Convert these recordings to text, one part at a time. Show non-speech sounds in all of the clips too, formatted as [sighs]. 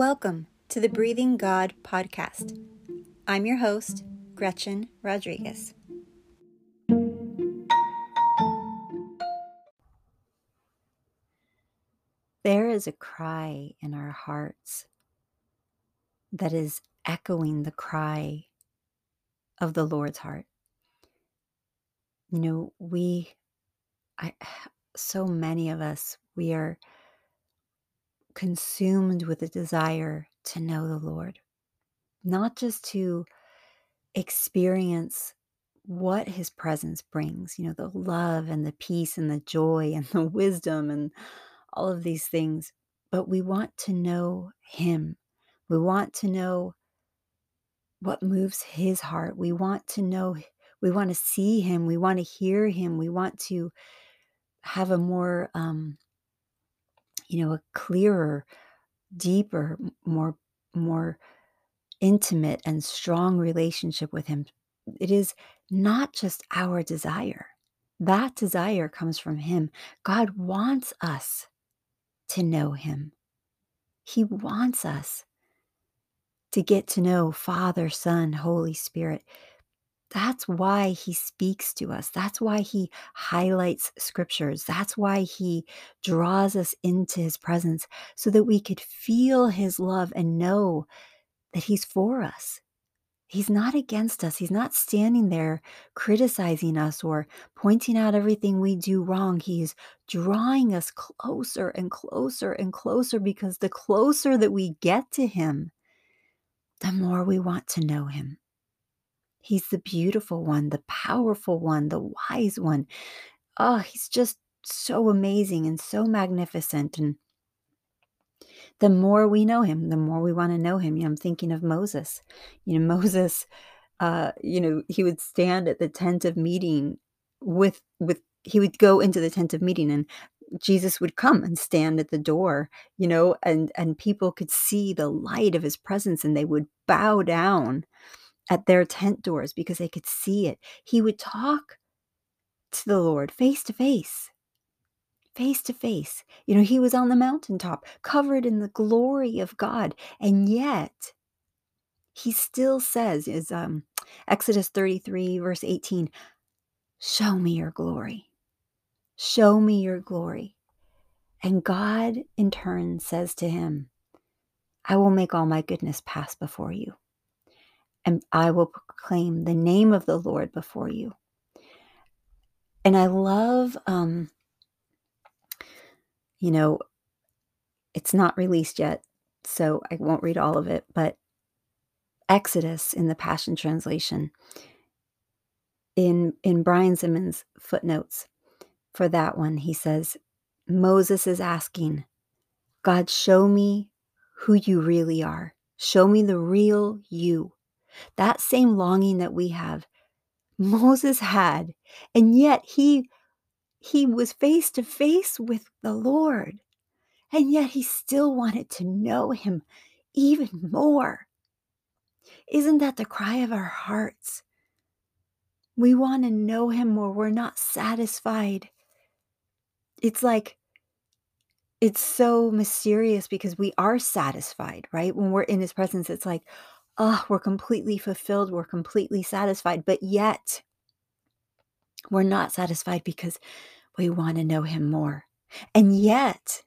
Welcome to the Breathing God podcast. I'm your host, Gretchen Rodriguez. There is a cry in our hearts that is echoing the cry of the Lord's heart. You know, we, I, so many of us, we are consumed with a desire to know the Lord, not just to experience what his presence brings, you know, the love and the peace and the joy and [laughs] the wisdom and all of these things, but we want to know him. We want to know what moves his heart. We want to know, we want to see him. We want to hear him. We want to have a more um, you know, a clearer, deeper, more more intimate and strong relationship with him. It is not just our desire. That desire comes from him. God wants us to know him. He wants us to get to know Father, Son, Holy Spirit. That's why he speaks to us. That's why he highlights scriptures. That's why he draws us into his presence so that we could feel his love and know that he's for us. He's not against us. He's not standing there criticizing us or pointing out everything we do wrong. He's drawing us closer and closer and closer because the closer that we get to him, the more we want to know him. He's the beautiful one, the powerful one, the wise one. Oh, he's just so amazing and so magnificent. And the more we know him, the more we want to know him. You know, I'm thinking of Moses. You know, [laughs] Moses, uh, you know, he would stand at the tent of meeting with with he would go into the tent of meeting and Jesus would come and stand at the door, you know, and and people could see the light of his presence and they would bow down at their tent doors because they could see it. He would talk to the Lord face to face, face to face. You know, he was on the mountaintop, covered in the glory of God. And yet, he still says, is um, Exodus 33, verse 18, Show me your glory. Show me your glory. And God, in turn, says to him, I will make all my goodness pass before you and I will proclaim the name of the Lord before you. And I love, um, you know, it's not released yet, so I won't read all of it, but Exodus in the Passion Translation, in, in Brian Simmons' footnotes for that one, he says, Moses is asking, God, show me who you really are. Show me the real you. That same longing that we have, Moses had, and yet he he was face to face with the Lord. And yet he still wanted to know him even more. Isn't that the cry of our hearts? We want to know him more. We're not satisfied. It's like, it's so mysterious because we are satisfied, right? When we're in his presence, it's like, oh, we're completely fulfilled, we're completely satisfied, but yet we're not satisfied because we want to know him more. And yet,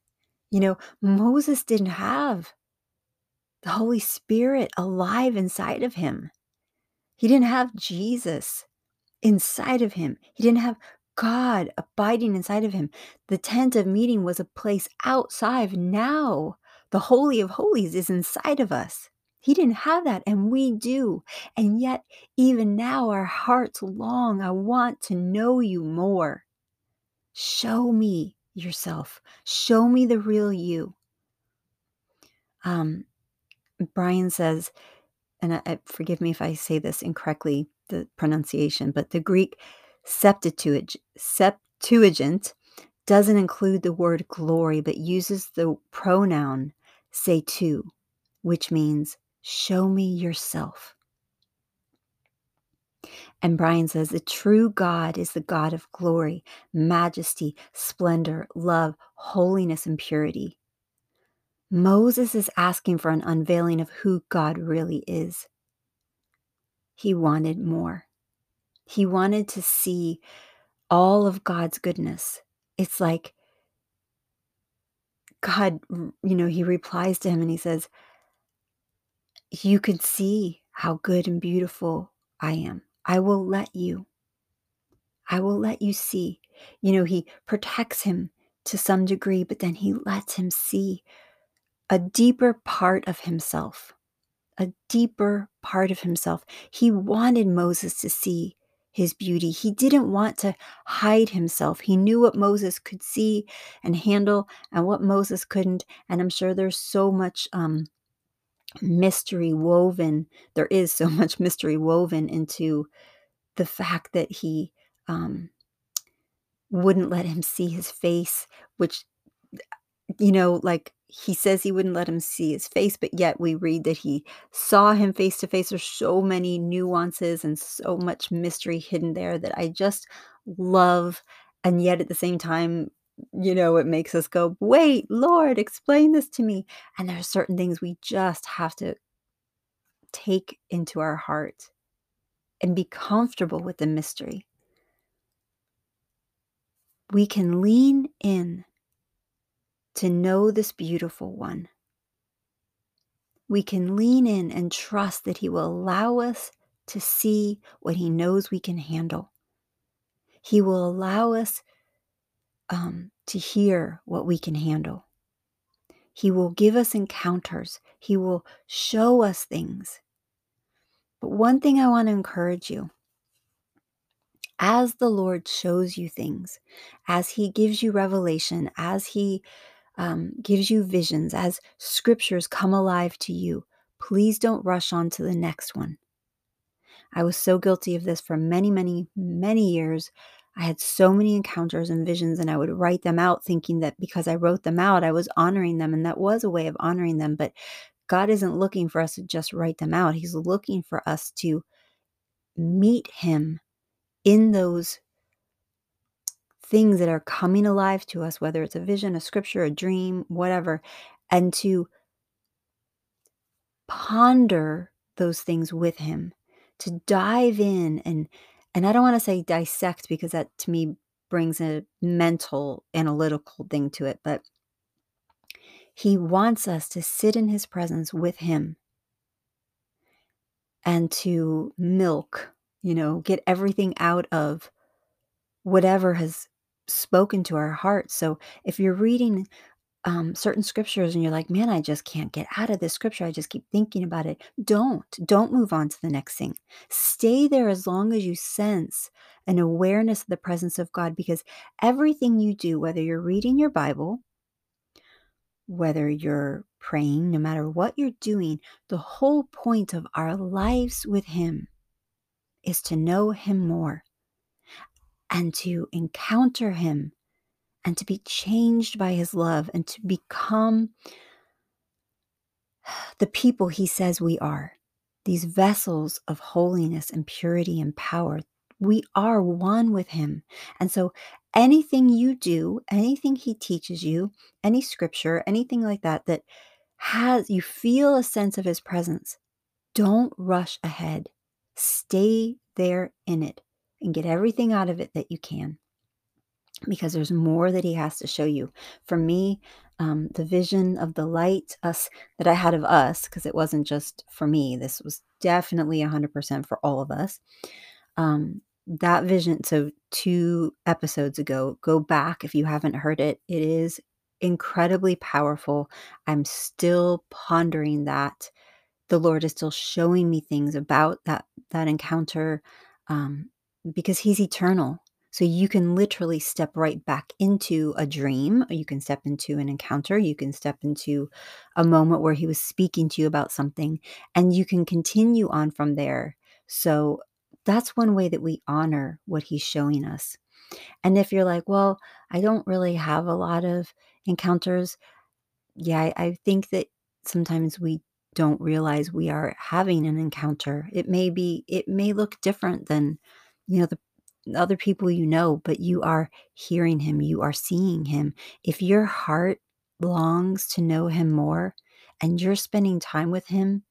you know, Moses didn't have the Holy Spirit alive inside of him. He didn't have Jesus inside of him. He didn't have God abiding inside of him. The tent of meeting was a place outside. Now, the Holy of Holies is inside of us. He didn't have that, and we do. And yet, even now, our hearts long. I want to know you more. Show me yourself. Show me the real you. Um, Brian says, and I, I, forgive me if I say this incorrectly, the pronunciation, but the Greek Septuagint, Septuagint doesn't include the word glory, but uses the pronoun setou, which means Show me yourself. And Brian says the true God is the God of glory, majesty, splendor, love, holiness, and purity. Moses is asking for an unveiling of who God really is. He wanted more. He wanted to see all of God's goodness. It's like God, you know, he replies to him and he says, You can see how good and beautiful I am. I will let you. I will let you see. You know, he protects him to some degree, but then he lets him see a deeper part of himself, a deeper part of himself. He wanted Moses to see his beauty. He didn't want to hide himself. He knew what Moses could see and handle and what Moses couldn't. And I'm sure there's so much um, mystery woven. There is so [laughs] much mystery woven into the fact that he um, wouldn't let him see his face, which, you know, like he says he wouldn't let him see his face, but yet we read that he saw him face to face. There's so many nuances and so much mystery hidden there that I just love. And yet at the same time, you know, it makes us go, wait, Lord, explain this to me. And there are certain things we just have to take into our heart and be comfortable with the mystery. We can lean in to know this beautiful one. We can lean in and trust that He will allow us to see what He knows we can handle. He will allow us um, to hear what we can handle. He will give us encounters. He will show us things. But one thing I want to encourage you as the Lord shows you things, as He gives you revelation, as He um, gives you visions, as scriptures come alive to you, please don't rush on to the next one. I was so guilty of this for many, many, many years. I had so many encounters and visions, and I would write them out thinking that because I wrote them out, I was honoring them. And that was a way of honoring them. But God isn't looking for us to just write them out, He's looking for us to meet Him in those things that are coming alive to us, whether it's a vision, a scripture, a dream, whatever, and to ponder those things with him, to dive in and and I don't want to say dissect because that to me brings a mental analytical thing to it, but he wants us to sit in his presence with him and to milk, you know, get everything out of whatever has spoken to our hearts. So if you're reading um, certain scriptures and you're like, man, I just can't get out of this scripture. I just keep thinking about it. Don't. Don't move on to the next thing. Stay there as long as you sense an awareness of the presence of God because everything you do, whether you're reading your Bible, whether you're praying, no matter what you're doing, the whole point of our lives with Him is to know Him more and to encounter Him and to be changed by His love and to become [sighs] the people He says we are, these vessels of holiness and purity and power. We are one with Him. And so anything you do, anything He teaches you, any scripture, anything like that, that has you feel a sense of His presence, don't rush ahead. Stay there in it and get everything out of it that you can because there's more that he has to show you. For me, um, the vision of the light us that I had of us, because it wasn't just for me, this was definitely 100% for all of us. Um, that vision, so two episodes ago, go back if you haven't heard it. It is incredibly powerful. I'm still pondering that. The Lord is still showing me things about that that encounter um, because he's eternal. So you can literally step right back into a dream, you can step into an encounter, you can step into a moment where he was speaking to you about something, and you can continue on from there. So that's one way that we honor what he's showing us. And if you're like, well, I don't really have a lot of encounters, yeah, I, I think that sometimes we don't realize we are having an encounter. It may be, it may look different than you know, the other people you know, but you are hearing him, you are seeing him. If your heart longs to know him more and you're spending time with him,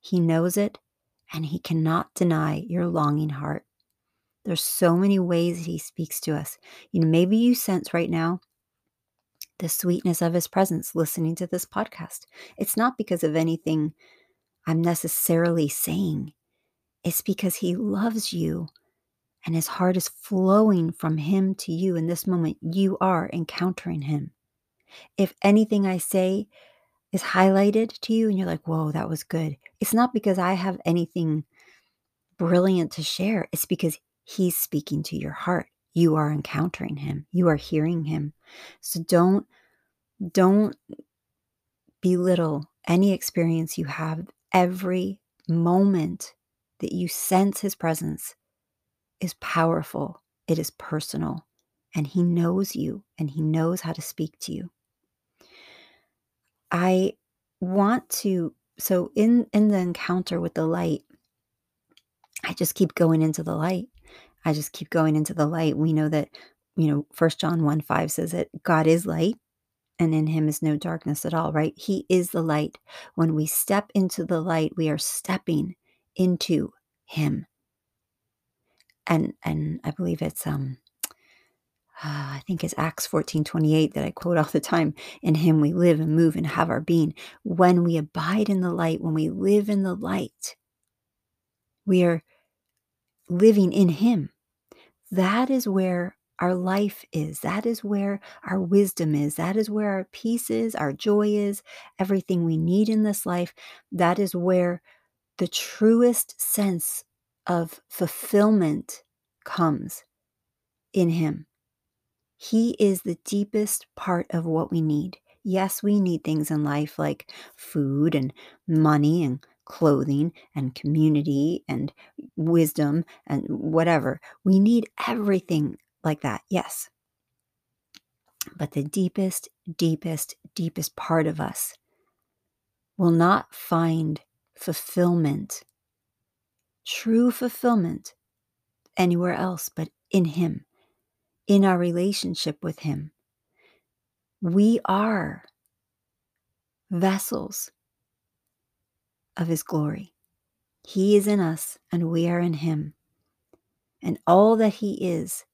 he knows it and he cannot deny your longing heart. There's so many ways that he speaks to us. You know, maybe you sense right now the sweetness of his presence listening to this podcast. It's not because of anything I'm necessarily saying, it's because he loves you and his heart is flowing from him to you in this moment. You are encountering him. If anything I say is highlighted to you and you're like, whoa, that was good, it's not because I have anything brilliant to share. It's because he's speaking to your heart. You are encountering him. You are hearing him. So don't don't belittle any experience you have. Every moment that you sense his presence is powerful, it is personal, and he knows you and he knows how to speak to you. I want to so in in the encounter with the light I just keep going into the light. I just keep going into the light. We know that, you know, First John 1 5 says that God is light and in him is no darkness at all, right? He is the light. When we step into the light, we are stepping into him and and I believe it's um uh, I think it's Acts 14 28 that I quote [laughs] all the time. In him we live and move and have our being. When we abide in the light, when we live in the light, we are living in him. That is where our life is. That is where our wisdom is. That is where our peace is, our joy is, everything we need in this life. That is where the truest sense of fulfillment comes in Him. He is the deepest part of what we need. Yes, we need things in life like food and money and clothing and community and wisdom and whatever. We need everything like that, yes. But the deepest, deepest, deepest part of us will not find fulfillment true fulfillment anywhere else but in Him, in our relationship with Him. We are vessels of His glory. He is in us and we are in Him. And all that He is,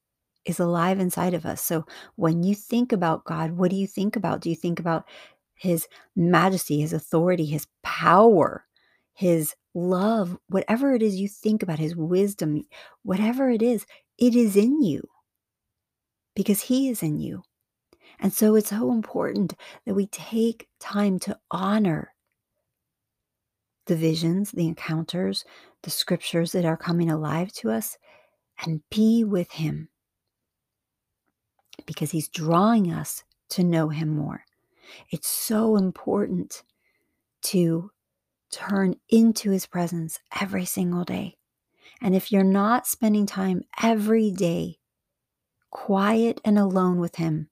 is alive inside of us. So when you think about God, what do you think about? Do you think about His majesty, His authority, His power, His love, whatever it is you think about, his wisdom, whatever it is, it is in you because he is in you. And so it's so important that we take time to honor the visions, the encounters, the scriptures that are coming alive to us and be with him because he's drawing us to know him more. It's so important to turn into his presence every single day. And if you're not spending time every day quiet and alone with him,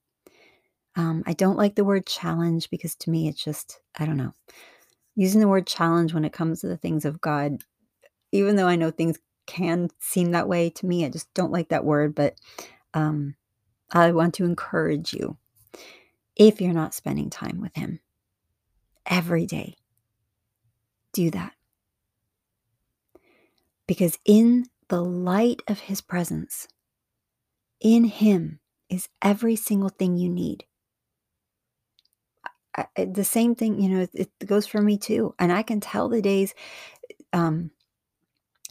um, I don't like the word challenge because to me it's just, I don't know. Using the word challenge when it comes to the things of God, even though I know things can seem that way to me, I just don't like that word. But um, I want to encourage you if you're not spending time with Him every day, do that. Because in the light of His presence, in Him is every single thing you need. I, the same thing, you know, it, it, goes for me too. And I can tell the days um,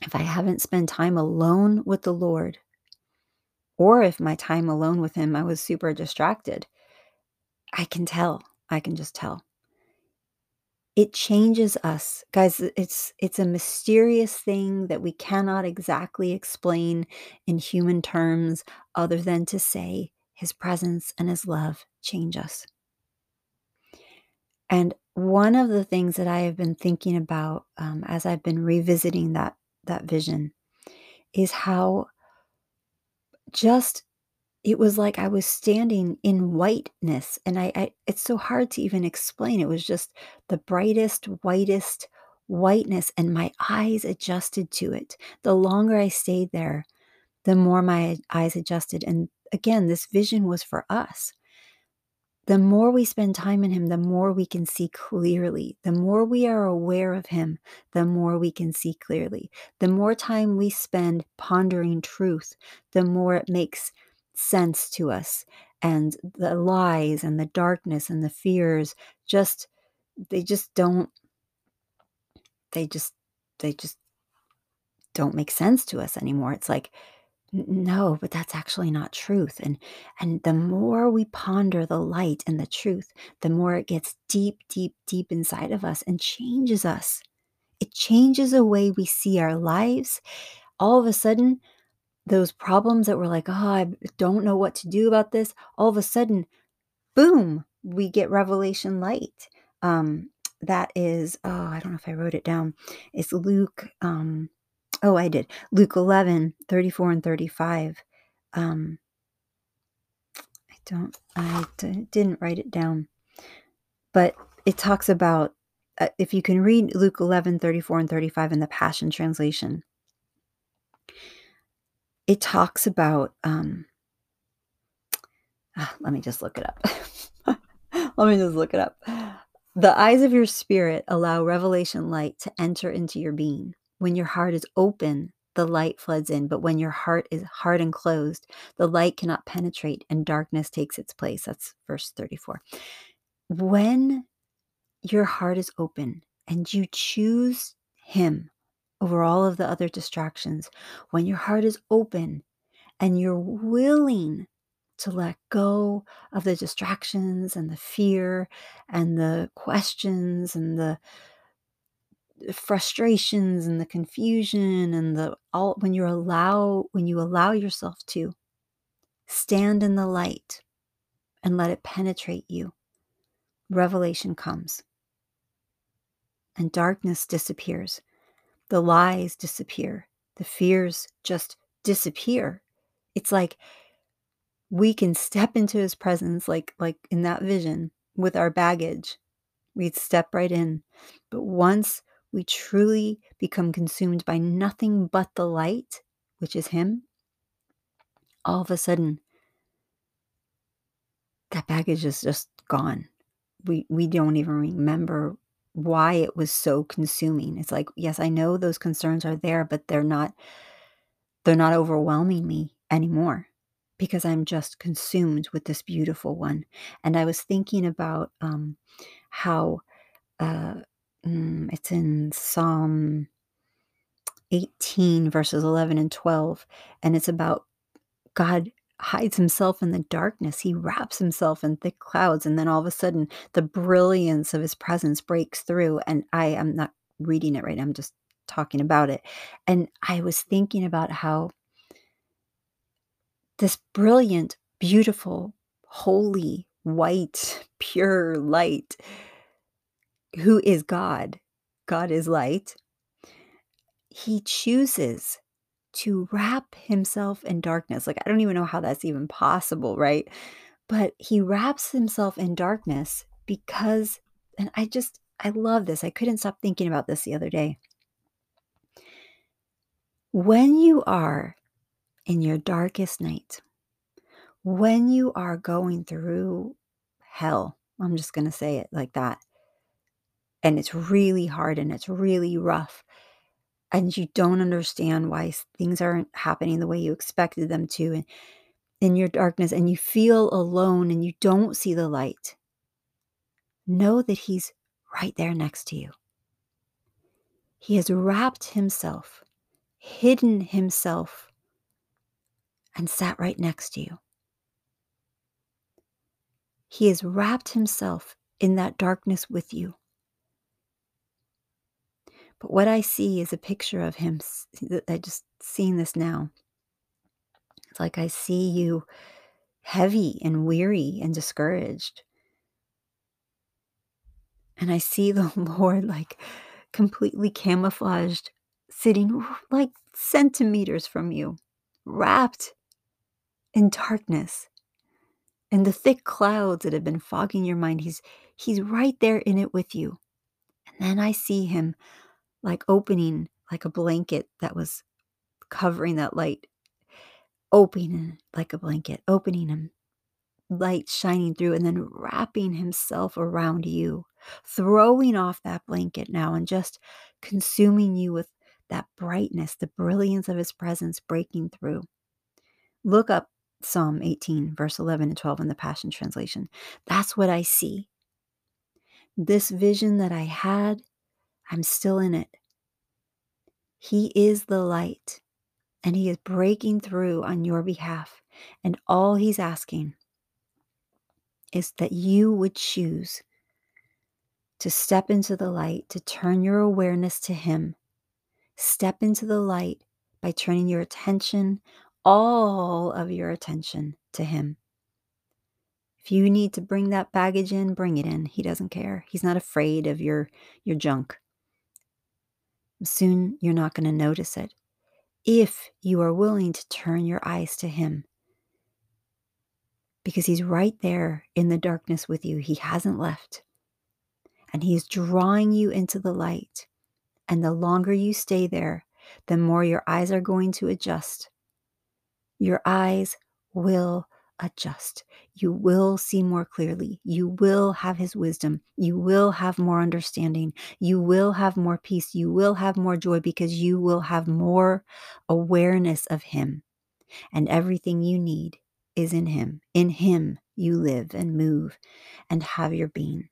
if I haven't spent time alone with the Lord, or if my time alone with Him, I was super distracted. I can tell. I can just tell it changes us. Guys it's it's a mysterious thing that we cannot exactly explain in human terms other than to say his presence and his love change us. And one of the things that i have been thinking about um, as i've been revisiting that that vision is how just it was like I was standing in whiteness and I, I, it's so hard to even explain. It was just the brightest, whitest whiteness and my eyes adjusted to it. The longer I stayed there, the more my eyes adjusted. And again, this vision was for us. the more we spend time in Him, the more we can see clearly. The more we are aware of Him, the more we can see clearly. The more time we spend pondering truth, the more it makes sense to us. And the lies and the darkness and the fears just, they just don't, they just, they just don't make sense to us anymore. It's like, no but that's actually not truth and and the more we ponder the light and the truth the more it gets deep deep deep inside of us and changes us it changes the way we see our lives all of a sudden those problems that were like oh i don't know what to do about this. All of a sudden boom we get revelation light. Um that is oh i don't know if i wrote it down. It's luke um Oh, I did. Luke 11, 34 and 35. Um, I don't, I d- didn't write it down, but it talks about, uh, if you can read Luke 11, 34 and 35 in the Passion Translation, it talks about, um, ah, let me just look it up. [laughs] let me just look it up. The eyes of your spirit allow revelation light to enter into your being. When your heart is open, the light floods in, but when your heart is hard and closed, the light cannot penetrate and darkness takes its place. That's verse 34. When your heart is open and you choose Him over all of the other distractions, when your heart is open and you're willing to let go of the distractions and the fear and the questions and the frustrations and the confusion and the all when you allow when you allow yourself to stand in the light and let it penetrate you revelation comes. And darkness disappears the lies disappear the fears just disappear. It's like we can step into his presence like like in that vision with our baggage. We'd step right in. But once we truly become consumed by nothing but the light, which is Him, all of a sudden, that baggage is just gone. We, we don't even remember why it was so consuming. It's like, yes, I know those concerns are there, but they're not they're not overwhelming me anymore because I'm just consumed with this beautiful one. And I was thinking about um, how uh, mm, it's in Psalm 18, verses 11 and 12. And it's about God hides himself in the darkness. He wraps himself in thick clouds. And then all of a sudden, the brilliance of his presence breaks through. And I am not reading it right now, I'm just talking about it. And I was thinking about how this brilliant, beautiful, holy, white, [laughs] pure light who is God, God is light, he chooses to wrap himself in darkness. Like, I don't even know how that's even possible, right? But he wraps himself in darkness because, and I just, I love this. I couldn't stop thinking about this the other day. When you are in your darkest night, when you are going through hell, I'm just going to say it like that, and it's really hard and it's really rough and you don't understand why things aren't happening the way you expected them to and in your darkness and you feel alone and you don't see the light know that he's right there next to you. He has wrapped himself hidden himself and sat right next to you. He has wrapped himself in that darkness with you but what I see is a picture of him. I just seeing this now. It's like I see you heavy and weary and discouraged. And I see the [laughs] Lord like completely camouflaged, sitting [laughs] like centimeters from you, wrapped in darkness and the thick clouds that have been fogging your mind. He's he's right there in it with you. And then I see him like opening like a blanket that was covering that light, opening like a blanket, opening him, light shining through and then wrapping himself around you, throwing off that blanket now and just consuming you with that brightness, the brilliance of his presence breaking through. Look up Psalm 18, verse 11 and 12 in the Passion Translation. That's what I see. This vision that I had, I'm still in it. He is the light, and He is breaking through on your behalf. And all He's asking is that you would choose to step into the light, to turn your awareness to Him. Step into the light by turning your attention, all of your attention, to Him. If you need to bring that baggage in, bring it in. He doesn't care. He's not afraid of your, your junk. Soon you're not going to notice it if you are willing to turn your eyes to Him because He's right there in the darkness with you. He hasn't left. And He's drawing you into the light. And the longer you stay there, the more your eyes are going to adjust. Your eyes will adjust. You will see more clearly. You will have His wisdom. You will have more understanding. You will have more peace. You will have more joy because you will have more awareness of Him. And everything you need is in Him. In Him you live and move and have your being.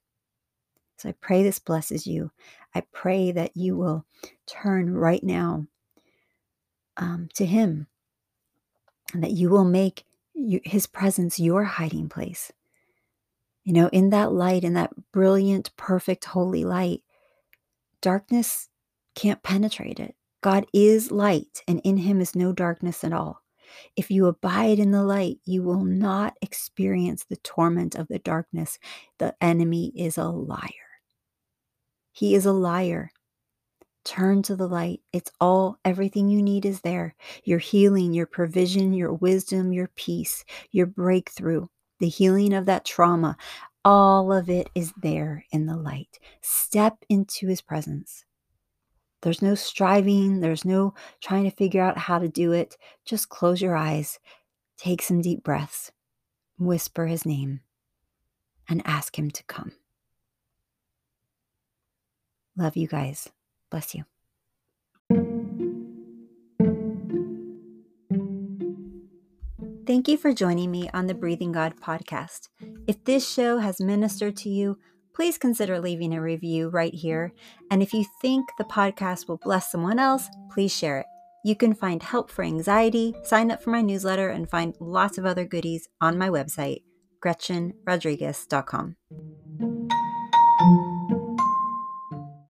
So I pray this blesses you. I pray that you will turn right now um, to Him and that you will make you, His presence your hiding place. You know, in that light, in that brilliant, perfect, holy light, darkness can't penetrate it. God is light, and in Him is no darkness at all. If you abide in the light, you will not experience the torment of the darkness. The enemy is a liar. He is a liar. Turn to the light. It's all, everything you need is there. Your healing, your provision, your wisdom, your peace, your breakthrough, the healing of that trauma, all of it is there in the light. Step into his presence. There's no striving, there's no trying to figure out how to do it. Just close your eyes, take some deep breaths, whisper his name, and ask him to come. Love you guys. Bless you. Thank you for joining me on the Breathing God podcast. If this show has ministered to you, please consider leaving a review right here. And if you think the podcast will bless someone else, please share it. You can find help for anxiety, sign up for my newsletter, and find lots of other goodies on my website, GretchenRodriguez.com.